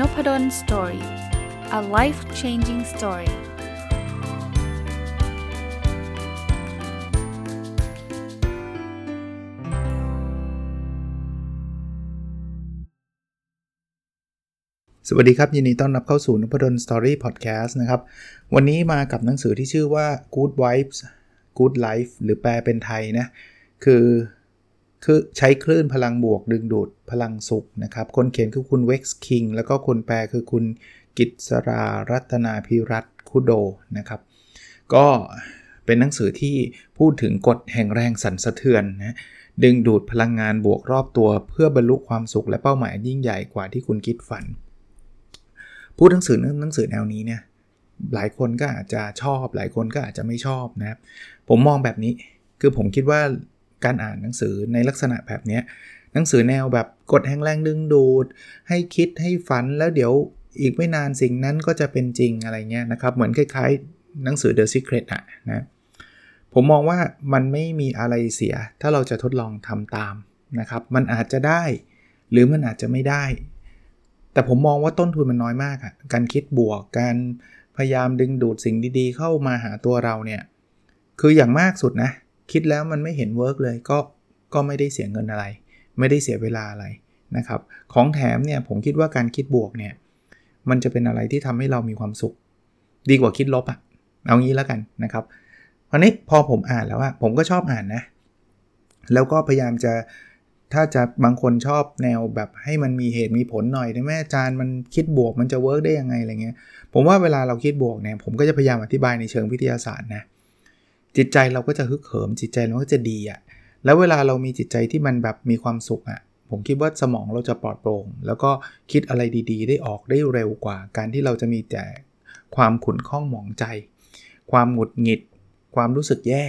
Nopadol's Story a life changing story สวัสดีครับ ยินดีต้อนรับเข้าสู่นพดล Story พอดแคสต์นะครับ วันนี้มากับหนังสือที่ชื่อว่า Good Vibes Good Life หรือแปลเป็นไทยนะ คือ คือใช้คลื่นพลังบวกดึงดูดพลังสุขนะครับ คนเขียนคือคุณเว็กซ์คิงแล้วก็คนแปลคือคุณกิตสรารัตนาพิรัตคุโดนะครับ ก็เป็นหนังสือที่พูดถึงกฎแห่งแรงสั่นสะเทือนนะดึงดูดพลังงานบวกรอบตัว เพื่อบรรลุความสุขและเป้าหมายยิ่งใหญ่กว่าที่คุณคิดฝัน พูดหนังสือหนังสือแนวนี้เนี่ยหลายคนก็อาจจะชอบ หลายคนก็อาจจะไม่ชอบนะครับผมมองแบบนี้ คือผมคิดว่า การอ่านหนังสือในลักษณะแบบนี้หนังสือแนวแบบกดแห่งแรงดึงดูด ให้คิดให้ฝันแล้วเดี๋ยวอีกไม่นานสิ่งนั้นก็จะเป็นจริงอะไรเงี้ยนะครับ เหมือนคล้ายๆ หนังสือ The Secret อะนะผมมองว่ามันไม่มีอะไรเสีย ถ้าเราจะทดลองทำตามนะครับ มันอาจจะได้ หรือมันอาจจะไม่ได้ แต่ผมมองว่าต้นทุนมันน้อยมากอะการคิดบวกการพยายามดึงดูดสิ่งดีๆ เข้ามาหาตัวเราเนี่ยคืออย่างมากสุดนะ คิดแล้วมันไม่เห็น work เลยก็ก็ไม่ได้เสียเงินอะไร ไม่ได้เสียเวลาอะไรนะครับ ของแถมเนี่ยผมคิดว่าการคิดบวกเนี่ยมันจะเป็นอะไรที่ทำให้เรามีความสุข ดีกว่าคิดลบอะ่ะเอางี้แล้วกันนะครับคราวนี้พอผมอ่านแล้วอะผมก็ชอบอ่านนะ แล้วก็พยายามจะถ้าจะบางคนชอบแนวแบบให้มันมีเหตุมีผลหน่อยได้ไหมอาจารย์มันคิดบวกมันจะเวิร์กได้ยังไงอะไรเงี้ยผมว่าเวลาเราคิดบวกเนี่ยผมก็จะพยายามอธิบายในเชิงวิทยาศาสตร์นะ จิตใจเราก็จะฮึกเหิม จิตใจเราก็จะดีอะ่ะแล้วเวลาเรามีจิตใจที่มันแบบมีความสุขอะ่ะผมคิดว่าสมองเราจะปลอดโปร่ง แล้วก็คิดอะไรดีๆ ได้ออกได้เร็วกว่า การที่เราจะมีแต่ความขุ่นข้องหมองใจ ความหงุดหงิด ความรู้สึกแย่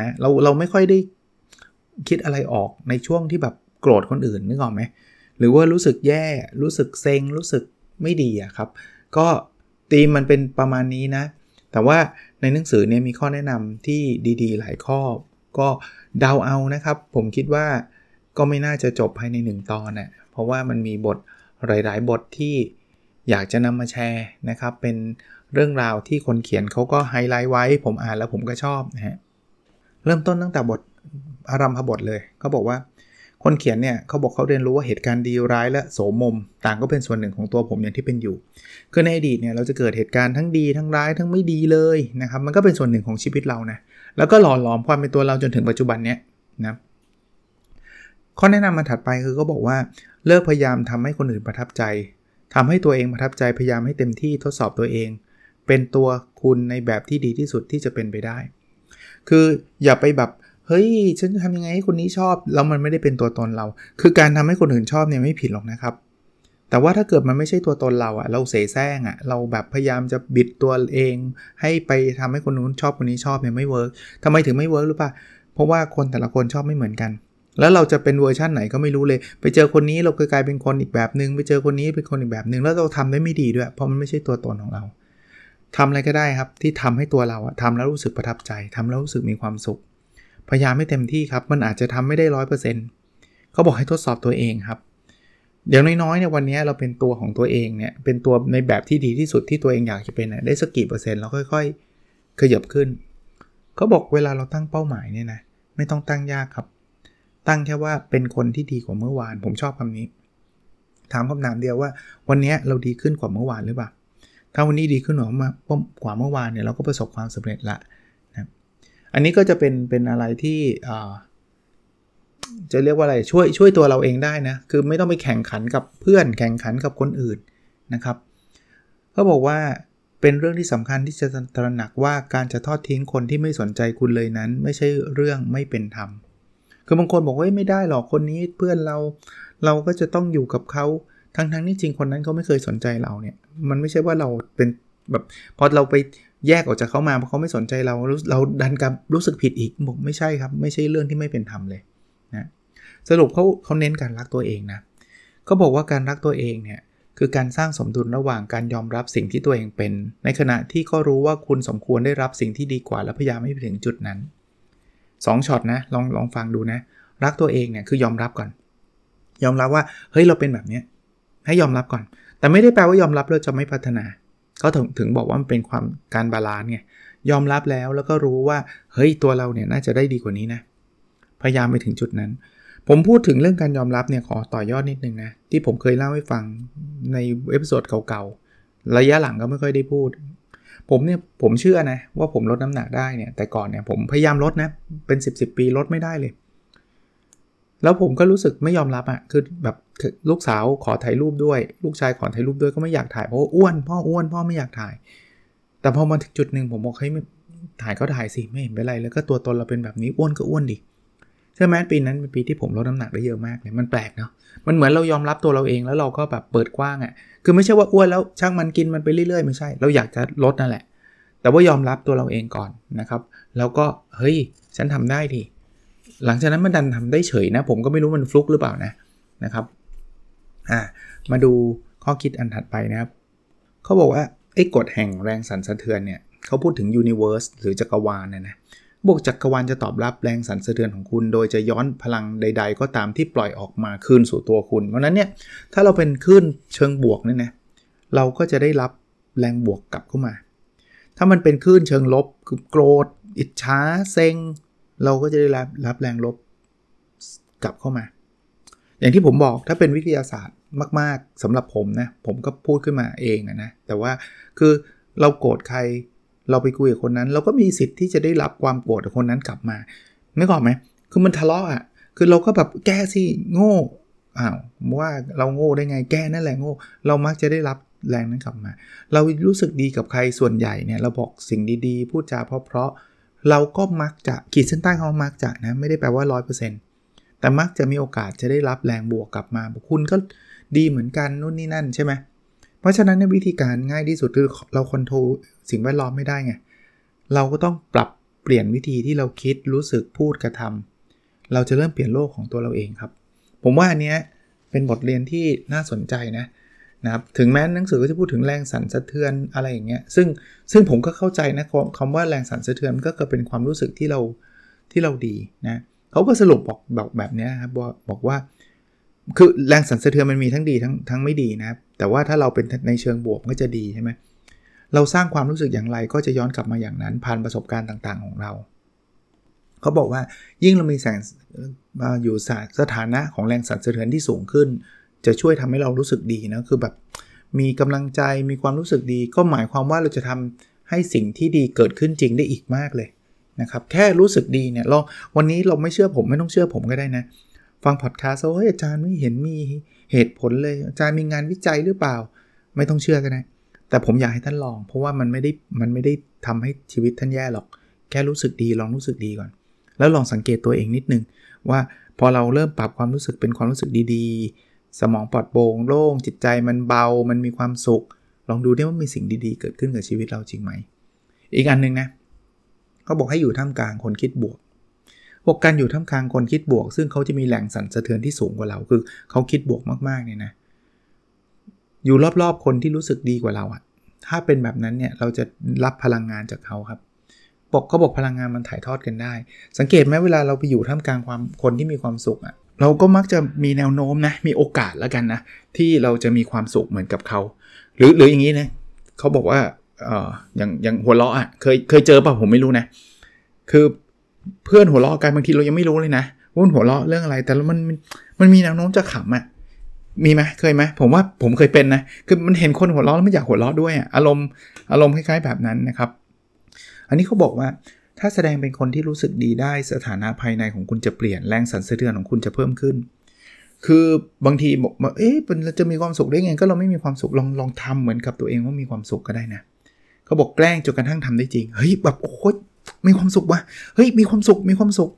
นะเราเราไม่ค่อยได้คิดอะไรออกในช่วงที่แบบโกรธคนอื่นนึกออกไหมหรือว่ารู้สึกแย่รู้สึกเซ็งรู้สึกไม่ดีอะครับ ก็ตีมมันเป็นประมาณนี้นะ แต่ว่าในหนังสือเนี่ยมีข้อแนะนำที่ดีๆ หลายข้อ ก็เดาเอานะครับ ผมคิดว่าก็ไม่น่าจะจบภายใน 1 ตอนนะ่ะเพราะว่ามันมีบทหลาย ๆ บทที่อยากจะนำมาแชร์นะครับ เป็นเรื่องราวที่คนเขียนเขาก็ไฮไลท์ไว้ ผมอ่านแล้วผมก็ชอบนะฮะเริ่มต้นตั้งแต่บทอารัมพบทเลยเขาบอกว่า คนเขียนเนี่ยเขาบอกเขาเรียนรู้ว่าเหตุการณ์ดีร้ายและโสมม ต่างก็เป็นส่วนหนึ่งของตัวผมอย่างที่เป็นอยู่ คือในอดีตเนี่ยเราจะเกิดเหตุการณ์ทั้งดีทั้งร้ายทั้งไม่ดีเลยนะครับมันก็เป็นส่วนหนึ่งของชีวิตเรานะแล้วก็หล่อหลอมความเป็นตัวเราจนถึงปัจจุบันเนี้ยนะข้อแนะนำมาถัดไปคือเขาบอกว่าเลิกพยายามทำให้คนอื่นประทับใจทำให้ตัวเองประทับใจพยายามให้เต็มที่ทดสอบตัวเอง เป็นตัวคุณในแบบที่ดีที่สุดที่จะเป็นไปได้ คืออย่าไปแบบ เฮ้ย ฉันจะทำยังไงให้คนนี้ชอบ แล้วมันไม่ได้เป็นตัวตนเรา คือการทำให้คนอื่นชอบเนี่ยไม่ผิดหรอกนะครับ แต่ว่าถ้าเกิดมันไม่ใช่ตัวตนเราอะเราเสแสร้งอะเราแบบพยายามจะบิดตัวเอง ให้ไปทำให้คนนู้นชอบคนนี้ชอบเนี่ยไม่ work ทำไมถึงไม่เวิร์กหรือเปล่าเพราะว่าคนแต่ละคนชอบไม่เหมือนกัน แล้วเราจะเป็นเวอร์ชั่นไหนก็ไม่รู้เลย ไปเจอคนนี้เรากลายเป็นคนอีกแบบหนึง่งไปเจอคนนี้เป็นคนอีกแบบหนึ่งแล้วเราทำได้ไม่ดีด้วย เพราะมันไม่ใช่ตัวตนของเราทำอะไรก็ได้ครับที่ทำให้ตัวเราอะทำแล้วรู้สึกประทับใจทำแล้วรู้สึกมีความสุข พยายามให้เต็มที่ครับ มันอาจจะทำไม่ได้ร้อยเปอร์เซ็นต์เขาบอกให้ทดสอบตัวเองครับ เดี๋ยวน้อยๆเนี่ยวันนี้เราเป็นตัวของตัวเองเนี่ย เป็นตัวในแบบที่ดีที่สุดที่ตัวเองอยากจะเป็นเนี่ยได้สักกี่เปอร์เซ็นต์เราค่อย ๆ ขยับขึ้น เขาบอกเวลาเราตั้งเป้าหมายเนี่ยนะ ไม่ต้องตั้งยากครับ ตั้งแค่ว่าเป็นคนที่ดีกว่าเมื่อวาน ผมชอบคำนี้ ถามคำถามเดียวว่า วันนี้เราดีขึ้นกว่าเมื่อวานหรือเปล่า ถ้าวันนี้ดีขึ้นกว่าเมื่อวานเนี่ยเราก็ประสบความสำเร็จละ อันนี้ก็จะเป็นเป็นอะไรที่จะเรียกว่าอะไรช่วยช่วยตัวเราเองได้นะ คือไม่ต้องไปแข่งขันกับเพื่อนแข่งขันกับคนอื่นนะครับเขาบอกว่าเป็นเรื่องที่สำคัญที่จะตระหนักว่าการจะทอดทิ้งคนที่ไม่สนใจคุณเลยนั้น ไม่ใช่เรื่องไม่เป็นธรรมคือบางคนบอกว่าไม่ได้หรอกคนนี้เพื่อนเราเราก็จะต้องอยู่กับเขาทั้งทั้งที่จริงคนนั้นเขาไม่เคยสนใจเราเนี่ย มันไม่ใช่ว่าเราเป็นแบบพอเราไป แยกออกจากเขามาเพราะเขาไม่สนใจเราเราดันกับรู้สึกผิดอีกบอกไม่ใช่ครับ ไม่ใช่เรื่องที่ไม่เป็นธรรมเลยนะสรุปเขาเขาเน้นการรักตัวเองนะเขาบอกว่าการรักตัวเองเนี่ยคือการสร้างสมดุลระหว่างการยอมรับสิ่งที่ตัวเองเป็น ในขณะที่ก็รู้ว่าคุณสมควรได้รับสิ่งที่ดีกว่าและพยายามให้ไปถึงจุดนั้น2ช็อตนะลองลองฟังดูนะ รักตัวเองเนี่ยคือยอมรับก่อน ยอมรับว่าเฮ้ยเราเป็นแบบนี้ให้ยอมรับก่อน แต่ไม่ได้แปลว่ายอมรับแล้วจะไม่พัฒนา เขาถึงถึงบอกว่ามันเป็นความการ balance ไงยอมรับแล้วแล้วก็รู้ว่าเฮ้ยตัวเราเนี่ยน่าจะได้ดีกว่านี้นะ พยายามไปถึงจุดนั้น ผมพูดถึงเรื่องการยอมรับเนี่ยขอต่อยอดนิดนึงนะ ที่ผมเคยเล่าให้ฟังใน episode เก่าๆ ระยะหลังก็ไม่ค่อยได้พูด ผมเนี่ยผมเชื่อนะว่าผมลดน้ำหนักได้เนี่ยแต่ก่อนเนี่ยผมพยายามลดนะเป็น 10บสปีลดไม่ได้เลย แล้วผมก็รู้สึกไม่ยอมรับอะ่ะคือแบบลูกสาวขอถ่ายรูปด้วย ลูกชายขอถ่ายรูปด้วยก็ไม่อยากถ่ายเพราะว่าอ้วนพ่ออ้วนพ่อไม่อยากถ่าย แต่พอมาถึงจุดหนึ่งผมบอกเฮ้ยถ่ายก็ถ่ายสิไม่เห็นเป็นไรแล้วก็ตัวตนเราเป็นแบบนี้อ้วนก็อ้วนดิใช่ไหมปีนั้นเป็นปีที่ผมลดน้ำหนักได้เยอะมากเลยมันแปลกเนาะมันเหมือนเรายอมรับตัวเราเองแล้วเราก็แบบเปิดกว้างอะ่ะคือไม่ใช่ว่าอ้วนแล้วช่างมันกินมันไปเรื่อยๆไม่ใช่ เราอยากจะลดนั่นแหละ แต่ว่ายอมรับตัวเราเองก่อนนะครับ แล้วก็เฮ้ยฉันทำได้ที หลังจากนั้นมันดันทำได้เฉยนะ ผมก็ไม่รู้มันฟลุกหรือเปล่านะนะครับอ่ามาดูข้อคิดอันถัดไปนะครับเขาบอกว่าไอ้กฎแห่งแรงสั่นสะเทือนเนี่ยเขาพูดถึงยูนิเวอร์สหรือจักรวาลเนี่ยนะบวกจักรวาลจะตอบรับแรงสั่นสะเทือนของคุณ โดยจะย้อนพลังใด ๆ ก็ตามที่ปล่อยออกมาคืนสู่ตัวคุณ เพราะนั้นเนี่ยถ้าเราเป็นคลื่นเชิงบวกเนี่ยนะเราก็จะได้รับแรงบวกกลับเข้ามา ถ้ามันเป็นคลื่นเชิงลบคือโกรธ อิจฉาเซ็ง เราก็จะได้รับรับแรงลบกลับเข้ามา อย่างที่ผมบอกถ้าเป็นวิทยาศาสตร์มาก ๆสำหรับผมนะ ผมก็พูดขึ้นมาเองนะ แต่ว่าคือเราโกรธใครเราไปคุยกับคนนั้น เราก็มีสิทธิ์ที่จะได้รับความโกรธจากคนนั้นกลับมาไม่ก่อนไหมคือมันทะเลาะอะคือเราก็แบบแก้สิโง่อ้าวว่าเราโง่ได้ไงแก้นั่นแหละโง่ เรามักจะได้รับแรงนั้นกลับมา เรารู้สึกดีกับใครส่วนใหญ่เนี่ยเราบอกสิ่งดีๆ พูดจาเพราะๆ เราก็มักจะขีดเส้นใต้เขามักจะนะไม่ได้แปลว่า 100%แต่มักจะมีโอกาสจะได้รับแรงบวกกลับมาคุณก็ดีเหมือนกันนู่นนี่นั่นใช่ไหมเพราะฉะนั้นในวิธีการง่ายที่สุดคือเราคอนโทรลสิ่งแวดล้อมไม่ได้ไงเราก็ต้องปรับเปลี่ยนวิธีที่เราคิดรู้สึกพูดกระทำเราจะเริ่มเปลี่ยนโลกของตัวเราเองครับ ผมว่าอันนี้เป็นบทเรียนที่น่าสนใจนะ นะครับถึงแม้หนังสือก็จะพูดถึงแรงสั่นสะเทือนอะไรอย่างเงี้ยซึ่งซึ่งผมก็เข้าใจนะคำว่าแรงสั่นสะเทือนก็เป็นความรู้สึกที่เราที่เราดีนะเขาก็สรุปบอกบอกแบบนี้ครับบอกว่า คือแรงสั่นสะเทือนมันมีทั้งดีทั้งทั้งไม่ดีนะครับแต่ว่าถ้าเราเป็นในเชิงบวกก็จะดีใช่ไหมเราสร้างความรู้สึกอย่างไรก็จะย้อนกลับมาอย่างนั้นผ่านประสบการณ์ต่างๆ ของเราเขาบอกว่ายิ่งเรามีแสงมาอยู่สถานะของแรงสั่นสะเทือนที่สูงขึ้น จะช่วยทำให้เรารู้สึกดีนะคือแบบมีกำลังใจมีความรู้สึกดี ก็หมายความว่าเราจะทำให้สิ่งที่ดีเกิดขึ้นจริงได้อีกมากเลยนะครับแค่รู้สึกดีเนี่ยลองวันนี้เราไม่เชื่อผมไม่ต้องเชื่อผมก็ได้นะ ฟังพอดคาสต์เฮ้ยอาจารย์ไม่เห็นมีเหตุผลเลย อาจารย์มีงานวิจัยหรือเปล่า ไม่ต้องเชื่อก็ได้แต่ผมอยากให้ท่านลอง เพราะว่ามันไม่ได้มันไม่ได้ทำให้ชีวิตท่านแย่หรอก แค่รู้สึกดีลองรู้สึกดีก่อน แล้วลองสังเกตตัวเองนิดนึงว่าพอเราเริ่มปรับความรู้สึกเป็นความรู้สึกดีๆ สมองปลอดโปร่งโล่ง จิตใจมันเบา มันมีความสุข ลองดูได้ว่ามีสิ่งดีๆ เกิดขึ้นกับชีวิตเราจริงไหม อีกอันนึงนะเขาบอกให้อยู่ท่ามกลางคนคิดบวกบอกการอยู่ท่ามกลางคนคิดบวก ซึ่งเขาจะมีแรงสั่นสะเทือนที่สูงกว่าเรา คือเขาคิดบวกมากๆเนี่ยนะ อยู่รอบๆคนที่รู้สึกดีกว่าเราอะถ้าเป็นแบบนั้นเนี่ยเราจะรับพลังงานจากเขาครับบอกเขาบอกพลังงานมันถ่ายทอดกันได้ สังเกตไหมเวลาเราไปอยู่ท่ามกลางความคนที่มีความสุขอะ เราก็มักจะมีแนวโน้มนะ มีโอกาสแล้วกันนะ ที่เราจะมีความสุขเหมือนกับเขา หรือหรืออย่างนี้นะเขาบอกว่าเอออย่างอย่างหัวเราะอะเคยเคยเจอป่ะผมไม่รู้นะ คือเพื่อนหัวเราะกันบางทีเรายังไม่รู้เลยนะว่าหัวเราะเรื่องอะไร แต่มันมันมีแนวโน้มจะขำอะ่ะมีไหมเคยไหมผมว่าผมเคยเป็นนะคือมันเห็นคนหัวเราะแล้วไม่อยากหัวเราะด้วยอะอารมณ์อารมณ์คล้ายๆแบบนั้นนะครับ อันนี้เขาบอกว่า ถ้าแสดงเป็นคนที่รู้สึกดีได้สถานะภายในของคุณจะเปลี่ยนแรงสั่นสะเทือนของคุณจะเพิ่มขึ้น คือบางทีบอกว่าเอ๊ะเราจะมีความสุขได้ไงก็เราไม่มีความสุขลองลองทำเหมือนกับตัวเองว่ามีความสุขก็ได้นะเขาบอกแกล้งจนกระทั่งทำได้จริงเฮ้ยแบบโอ้มีความสุขวะเฮ้ยมีความสุขมีความสุข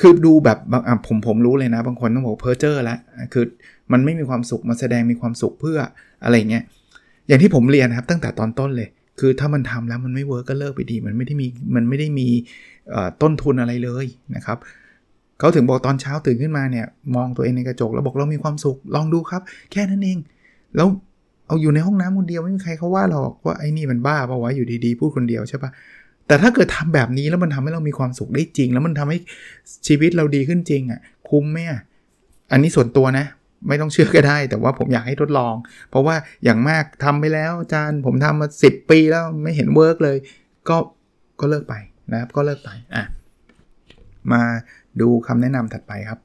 คือดูแบบบางผมผมรู้เลยนะ บางคนต้องบอกเพ้อเจ้อแล้วคือมันไม่มีความสุขมาแสดงมีความสุขเพื่ออะไรเงี้ยอย่างที่ผมเรียนครับตั้งแต่ตอนต้นเลย คือถ้ามันทำแล้วมันไม่ work ก็เลิกไปดี มันไม่ได้มีมันไม่ได้มีต้นทุนอะไรเลยนะครับเขาถึงบอกตอนเช้าตื่นขึ้นมาเนี่ย มองตัวเองในกระจกแล้วบอกเรามีความสุขลองดูครับ แค่นั้นเอง แล้วเอาอยู่ในห้องน้ำคนเดียวไม่มีใครเขาว่าหรอกว่าไอ้นี่มันบ้าเปล่าวะอยู่ดีๆพูดคนเดียวใช่ปะแต่ถ้าเกิดทำแบบนี้แล้วมันทำให้เรามีความสุขได้จริง แล้วมันทำให้ชีวิตเราดีขึ้นจริงอะ่ะคุ้มไหมอะอันนี้ส่วนตัวนะ ไม่ต้องเชื่อก็ได้ แต่ว่าผมอยากให้ทดลอง เพราะว่าอย่างมากทำไปแล้วอาจารย์ผมทำมา 10 ปีแล้วไม่เห็น work เลย ก็ก็เลิกไปนะครับก็เลิกไปอะมาดูคำแนะนำถัดไปครับ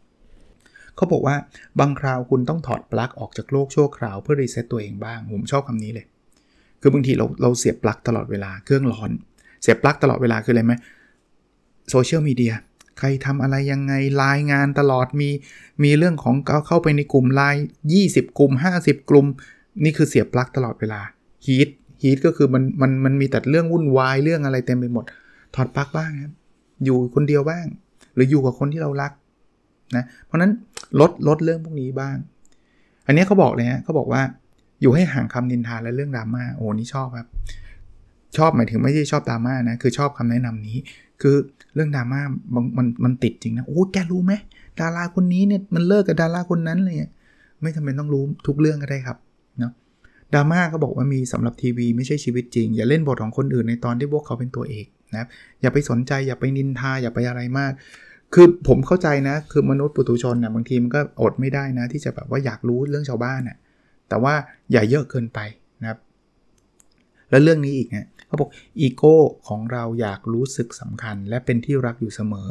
เขาบอกว่าบางคราวคุณต้องถอดปลั๊กออกจากโลกชั่วคราวเพื่อรีเซ็ตตัวเองบ้าง ผมชอบคำนี้เลย คือบางทีเราเราเสียบปลั๊กตลอดเวลาเครื่องร้อน เสียบปลั๊กตลอดเวลาคืออะไรไหมโซเชียลมีเดีย ใครทำอะไรยังไงรายงานตลอดมี มีเรื่องของเข้าไปในกลุ่มไลน์20 กลุ่ม 50 กลุ่ม นี่คือเสียบปลั๊กตลอดเวลาฮีทฮีทก็คือมันมันมันมีแต่เรื่องวุ่นวายเรื่องอะไรเต็มไปหมด ถอดปลั๊กบ้างครับอยู่คนเดียวบ้าง หรืออยู่กับคนที่เรารักนะเพราะนั้นลดลดเรื่องพวกนี้บ้าง อันนี้เขาบอกเลยฮะเขาบอกว่าอยู่ให้ห่างคำนินทาและเรื่องดราม่าโอ้นี่ชอบครับ ชอบหมายถึงไม่ใช่ชอบดราม่านะคือชอบคำแนะนำนี้ คือเรื่องดราม่ามันมันมันติดจริงนะโอ้แกรู้ไหมดาราคนนี้เนี่ยมันเลิกกับดาราคนนั้นเลยไม่จำเป็นต้องรู้ทุกเรื่องก็ได้ครับเนาะดราม่าก็บอกว่ามีสำหรับทีวีไม่ใช่ชีวิตจริง อย่าเล่นบทของคนอื่นในตอนที่พวกเขาเป็นตัวเอกนะครับอย่าไปสนใจอย่าไปนินทาอย่าไปอะไรมาก คือผมเข้าใจนะ คือมนุษย์ปุถุชนนะบางทีมันก็อดไม่ได้นะ ที่จะแบบว่าอยากรู้เรื่องชาวบ้านนะ่ะแต่ว่าอย่าเยอะเกินไปนะครับ แล้วเรื่องนี้อีกนะเขาบอกอีโก้ของเราอยากรู้สึกสำคัญ และเป็นที่รักอยู่เสมอ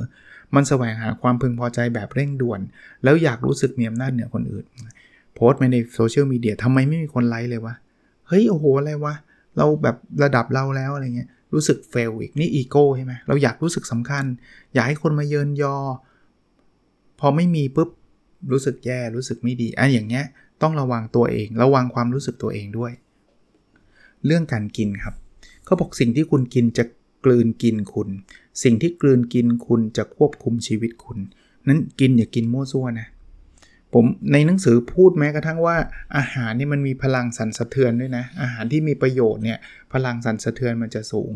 มันแสวงหาความพึงพอใจแบบเร่งด่วน แล้วอยากรู้สึกมีอำนาจเหนือคนอื่น โพสต์ไปในโซเชียลมีเดียทำไมไม่มีคนไลค์เลยวะ เฮ้ย โอ้โห อะไรวะ เราแบบระดับเราแล้วอะไรเงี้ยรู้สึกเฟลอีกนี่อีโก้ใช่ไหมเราอยากรู้สึกสำคัญ อยากให้คนมาเยินยอ พอไม่มีปุ๊บรู้สึกแย่รู้สึกไม่ดีอันอย่างเงี้ยต้องระวังตัวเอง ระวังความรู้สึกตัวเองด้วย เรื่องการกินครับเขาบอกสิ่งที่คุณกินจะกลืนกินคุณ สิ่งที่กลืนกินคุณจะควบคุมชีวิตคุณ นั้นกินอย่ากินมั่วซั่วนะผมในหนังสือพูดแม้กระทั่งว่าอาหารนี่มันมีพลังสั่นสะเทือนด้วยนะ อาหารที่มีประโยชน์เนี่ยพลังสั่นสะเทือนมันจะสูง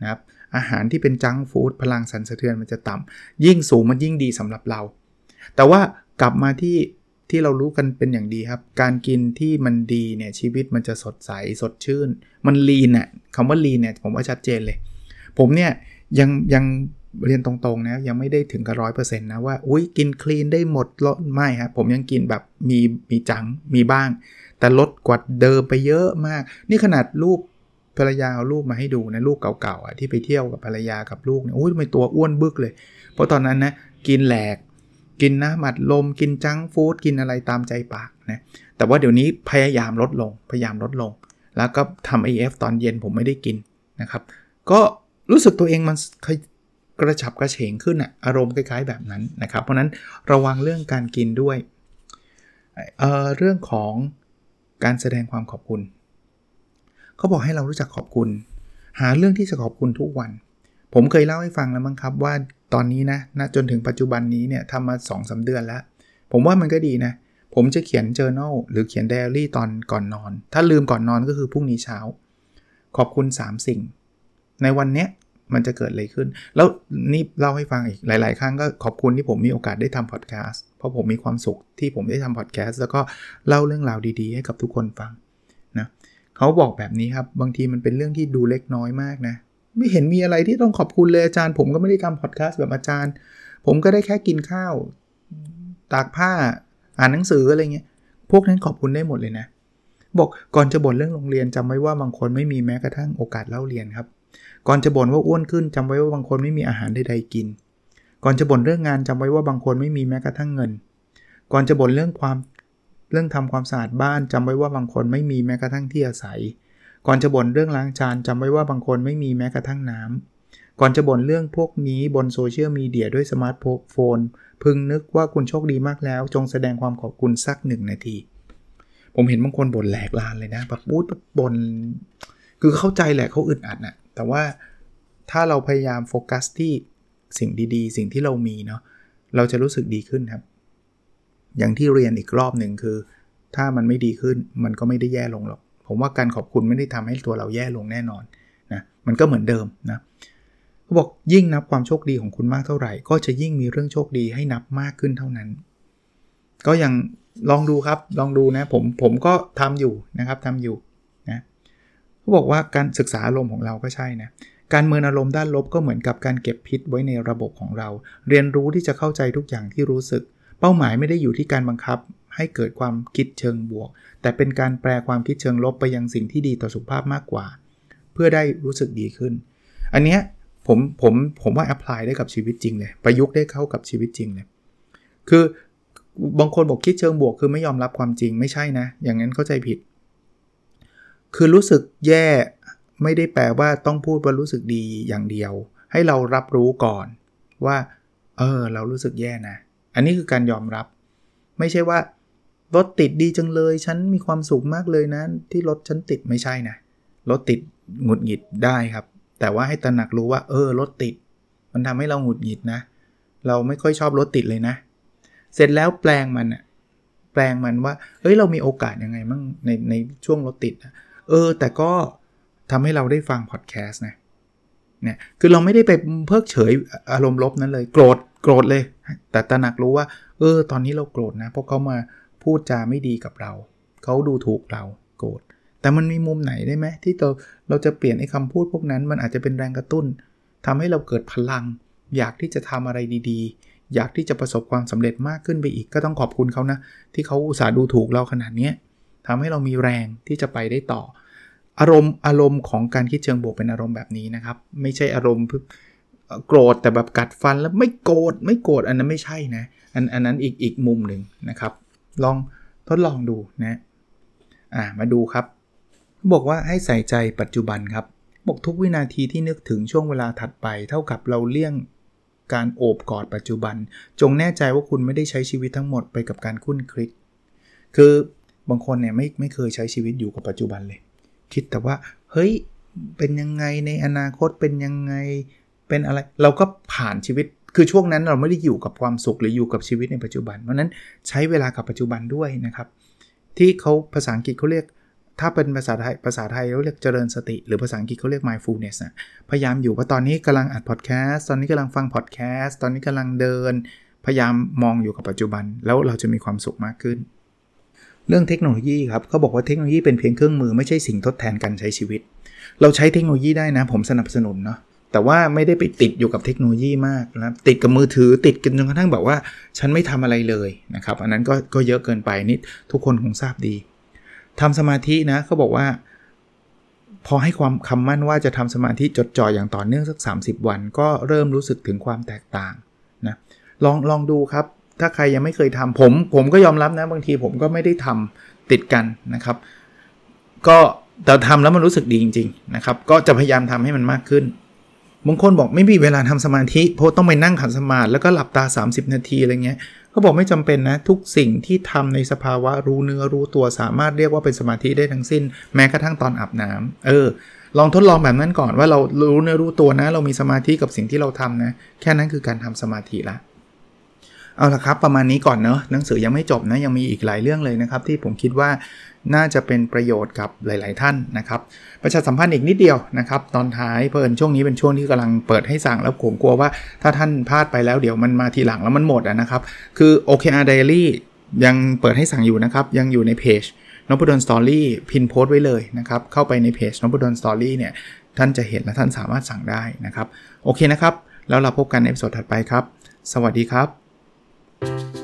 นะครับอาหารที่เป็นจังฟู้ดพลังสั่นสะเทือนมันจะต่ำยิ่งสูงมันยิ่งดีสำหรับเรา แต่ว่ากลับมาที่ ที่เรารู้กันเป็นอย่างดีครับ การกินที่มันดีเนี่ยชีวิตมันจะสดใสสดชื่น มันลีนน่ะคำว่าลีนเนี่ยผมว่าชัดเจนเลย ผมเนี่ยยังยังเรียนตรงๆนะยังไม่ได้ถึงกับร้อยเปอร์เซ็นต์นะว่าอุ้ยกินคลีนได้หมดลดไม่ครับผมยังกินแบบมีมีจังมีบ้าง แต่ลดกว่าเดิมไปเยอะมาก นี่ขนาดรูปภรรยาเอารูปมาให้ดูนะรูปเก่าๆอะที่ไปเที่ยวกับภรรยากับลูกเนี่ยโอ้ยทำไมตัวอ้วนบึกเลย เพราะตอนนั้นนะกินแหลก กินน้ำอัดลม กินจังฟู้ดกินอะไรตามใจปากนะแต่ว่าเดี๋ยวนี้พยายามลดลงพยายามลดลง แล้วก็ทำ AF ตอนเย็นผมไม่ได้กินนะครับ ก็รู้สึกตัวเองมันกระฉับกระเฉงขึ้นอะอารมณ์คล้ายๆแบบนั้นนะครับ เพราะนั้นระวังเรื่องการกินด้วยเเรื่องของการแสดงความขอบคุณเขาบอกให้เรารู้จักขอบคุณ หาเรื่องที่จะขอบคุณทุกวัน ผมเคยเล่าให้ฟังแล้วมั้งครับว่า ตอนนี้นะนะจนถึงปัจจุบันนี้เนี่ยทำมา2อสเดือนแล้ว ผมว่ามันก็ดีนะ ผมจะเขียน journal หรือเขียน diary ตอนก่อนนอน ถ้าลืมก่อนนอนก็คือพรุ่งนี้เช้า ขอบคุณ 3 สิ่ง ในวันเนี้ยมันจะเกิดอะไรขึ้น แล้วนี่เล่าให้ฟังอีกหลาย ๆ ครั้งก็ขอบคุณที่ผมมีโอกาสได้ทำพอดแคสต์เพราะผมมีความสุขที่ผมได้ทำพอดแคสต์แล้วก็เล่าเรื่องราวดี ๆ ให้กับทุกคนฟังนะเขาบอกแบบนี้ครับ บางทีมันเป็นเรื่องที่ดูเล็กน้อยมากนะ ไม่เห็นมีอะไรที่ต้องขอบคุณเลยอาจารย์ ผมก็ไม่ได้ทำพอดแคสต์แบบอาจารย์ ผมก็ได้แค่กินข้าว ตากผ้าอ่านหนังสืออะไรเงี้ยพวกนั้นขอบคุณได้หมดเลยนะ บอกก่อนจะบ่นเรื่องโรงเรียนจำไว้ว่าบางคนไม่มีแม้กระทั่งโอกาสเล่าเรียนครับ ก่อนจะบ่นว่าอ้วนขึ้นจำไว้ว่าบางคนไม่มีอาหารใดๆกิน ก่อนจะบ่นเรื่องงานจำไว้ว่าบางคนไม่มีแม้กระทั่งเงิน ก่อนจะบ่นเรื่องความเรื่องทำความสะอาดบ้านจำไว้ว่าบางคนไม่มีแม้กระทั่งที่อาศัย ก่อนจะบ่นเรื่องล้างจานจำไว้ว่าบางคนไม่มีแม้กระทั่งน้ก่อนจะบ่นเรื่องพวกนี้บนโซเชียลมีเดียด้วยสมาร์ทโฟน พึงนึกว่าคุณโชคดีมากแล้ว จงแสดงความขอบคุณสักหนึ่งนาที ผมเห็นบางคนบ่นแหลกลานเลยนะแบบบู๊ดบ่นคือเข้าใจแหละเขาอึดอัดนะ่ะแต่ว่าถ้าเราพยายามโฟกัสที่สิ่งดีๆ สิ่งที่เรามีเนาะเราจะรู้สึกดีขึ้นครับ อย่างที่เรียนอีกรอบหนึ่งคือ ถ้ามันไม่ดีขึ้นมันก็ไม่ได้แย่ลงหรอก ผมว่าการขอบคุณไม่ได้ทำให้ตัวเราแย่ลงแน่นอนนะมันก็เหมือนเดิมนะเขาบอกยิ่งนับความโชคดีของคุณมากเท่าไหร่ ก็จะยิ่งมีเรื่องโชคดีให้นับมากขึ้นเท่านั้น ก็ยังลองดูครับลองดูนะผมผมก็ทำอยู่นะครับทำอยู่นะเขาบอกว่าการศึกษาอารมณ์ของเราก็ใช่นะการเมินอารมณ์ด้านลบก็เหมือนกับการเก็บพิษไว้ในระบบของเรา เรียนรู้ที่จะเข้าใจทุกอย่างที่รู้สึก เป้าหมายไม่ได้อยู่ที่การบังคับ ให้เกิดความคิดเชิงบวก แต่เป็นการแปลความคิดเชิงลบไปยังสิ่งที่ดีต่อสุขภาพมากกว่า เพื่อได้รู้สึกดีขึ้น อันเนี้ยผมผมผมว่าแอพพลายได้กับชีวิตจริงเลยประยุกต์ได้เข้ากับชีวิตจริงเลยคือบางคนบอกคิดเชิงบวกคือไม่ยอมรับความจริงไม่ใช่นะ อย่างนั้นเข้าใจผิด คือรู้สึกแย่ไม่ได้แปลว่าต้องพูดว่ารู้สึกดีอย่างเดียว ให้เรารับรู้ก่อนว่า เออ เรารู้สึกแย่นะ อันนี้คือการยอมรับ ไม่ใช่ว่า รถติดดีจังเลย ฉันมีความสุขมากเลยนะ ที่รถฉันติดไม่ใช่นะรถติดหงุดหงิดได้ครับ แต่ว่าให้ตระหนักรู้ว่า เออรถติด มันทำให้เราหงุดหงิดนะ เราไม่ค่อยชอบรถติดเลยนะ เสร็จแล้วแปลงมันอะแปลงมันว่า เอ้ยเรามีโอกาสยังไงมั่งในในช่วงรถติดเออ แต่ก็ทำให้เราได้ฟังพอดแคสต์นะเนี่ยคือเราไม่ได้ไปเพิกเฉยอารมณ์ลบนั้นเลย โกรธโกรธเลย แต่ตระหนักรู้ว่า เออ ตอนนี้เราโกรธนะเพราะเขามา พูดจาไม่ดีกับเรา เขาดูถูกเราโกรธแต่มันมีมุมไหนได้ไหมที่เราเราจะเปลี่ยนไอ้คำพูดพวกนั้น มันอาจจะเป็นแรงกระตุ้นทำให้เราเกิดพลัง อยากที่จะทำอะไรดีๆ อยากที่จะประสบความสำเร็จมากขึ้นไปอีกก็ต้องขอบคุณเขานะ ที่เขาอุตส่าห์ดูถูกเราขนาดนี้ทำให้เรามีแรงที่จะไปได้ต่อ อารมณ์อารมณ์ของการคิดเชิงบวกเป็นอารมณ์แบบนี้นะครับ ไม่ใช่อารมณ์โกรธแต่แบบกัดฟันแล้วไม่โกรธไม่โกรธอันนั้นไม่ใช่นะอันอันนั้นอีกอีกมุมหนึ่งนะครับ ลองทดลองดูนะอ่ามาดูครับ บอกว่าให้ใส่ใจปัจจุบันครับ บอกทุกวินาทีที่นึกถึงช่วงเวลาถัดไป เท่ากับเราเลี่ยงการโอบกอดปัจจุบัน จงแน่ใจว่าคุณไม่ได้ใช้ชีวิตทั้งหมดไปกับการคุ้นคลิก คือบางคนเนี่ยไม่ไม่เคยใช้ชีวิตอยู่กับปัจจุบันเลย คิดแต่ว่า เฮ้ยเป็นยังไงในอนาคตเป็นยังไงเป็นอะไร เราก็ผ่านชีวิต คือช่วงนั้นเราไม่ได้อยู่กับความสุขหรืออยู่กับชีวิตในปัจจุบัน เพราะนั้นใช้เวลากับปัจจุบันด้วยนะครับ ที่เขาภาษาอังกฤษเขาเรียก ถ้าเป็นภาษาไทยภาษาไทยเขาเรียกเจริญสติ หรือภาษาอังกฤษเขาเรียก mindfulness นะพยายามอยู่ว่าตอนนี้กำลังอัดพอดแคสต์ตอนนี้กำลังฟังพอดแคสต์ตอนนี้กำลังเดิน พยายามมองอยู่กับปัจจุบัน แล้วเราจะมีความสุขมากขึ้น เรื่องเทคโนโลยีครับเขาบอกว่าเทคโนโลยีเป็นเพียงเครื่องมือไม่ใช่สิ่งทดแทนการใช้ชีวิต เราใช้เทคโนโลยีได้นะ ผมสนับสนุนเนาะ แต่ว่าไม่ได้ไปติดอยู่กับเทคโนโลยีมากนะติดกับมือถือติดกันจนกระทั่งแบบว่า ฉันไม่ทำอะไรเลยนะครับอันนั้นก็ก็เยอะเกินไปนิดทุกคนคงทราบดีทำสมาธินะเขาบอกว่า พอให้ความคำมั่นว่าจะทำสมาธิจดจ่ออย่างต่อเนื่องสัก 30 วัน ก็เริ่มรู้สึกถึงความแตกต่างนะลองลองดูครับ ถ้าใครยังไม่เคยทำผม ผมก็ยอมรับนะบางทีผมก็ไม่ได้ทำติดกันนะครับ ก็แต่ทำแล้วมันรู้สึกดีจริง ๆ นะครับ ก็จะพยายามทำให้มันมากขึ้น บางคนบอกไม่มีเวลาทำสมาธิเพราะต้องไปนั่งขัดสมาธิแล้วก็หลับตา 30 นาทีอะไรเงี้ยเขาบอกไม่จำเป็นนะ ทุกสิ่งที่ทำในสภาวะรู้เนื้อรู้ตัวสามารถเรียกว่าเป็นสมาธิได้ทั้งสิ้น แม้กระทั่งตอนอาบน้ำเออ ลองทดลองแบบนั้นก่อนว่าเรารู้เนื้อรู้ตัวนะ เรามีสมาธิกับสิ่งที่เราทำนะ แค่นั้นคือการทำสมาธิละเอาละครับ ประมาณนี้ก่อนเนอะหนังสือยังไม่จบนะยังมีอีกหลายเรื่องเลยนะครับ ที่ผมคิดว่า น่าจะเป็นประโยชน์กับหลาย ๆ ท่านนะครับ ประชาสัมพันธ์อีกนิดเดียวนะครับ ตอนท้ายเพลินช่วงนี้เป็นช่วงที่กำลังเปิดให้สั่งแล้วผมกลัวว่าถ้าท่านพลาดไปแล้วเดี๋ยวมันมาทีหลังแล้วมันหมดนะครับ คือ OKR Diary ยังเปิดให้สั่งอยู่นะครับ ยังอยู่ในเพจนพดล Story pin post ไว้เลยนะครับ เข้าไปในเพจนพดล Story เนี่ย ท่านจะเห็นและท่านสามารถสั่งได้นะครับ โอเคนะครับ แล้วเราพบกันในสดถัดไปครับ สวัสดีครับ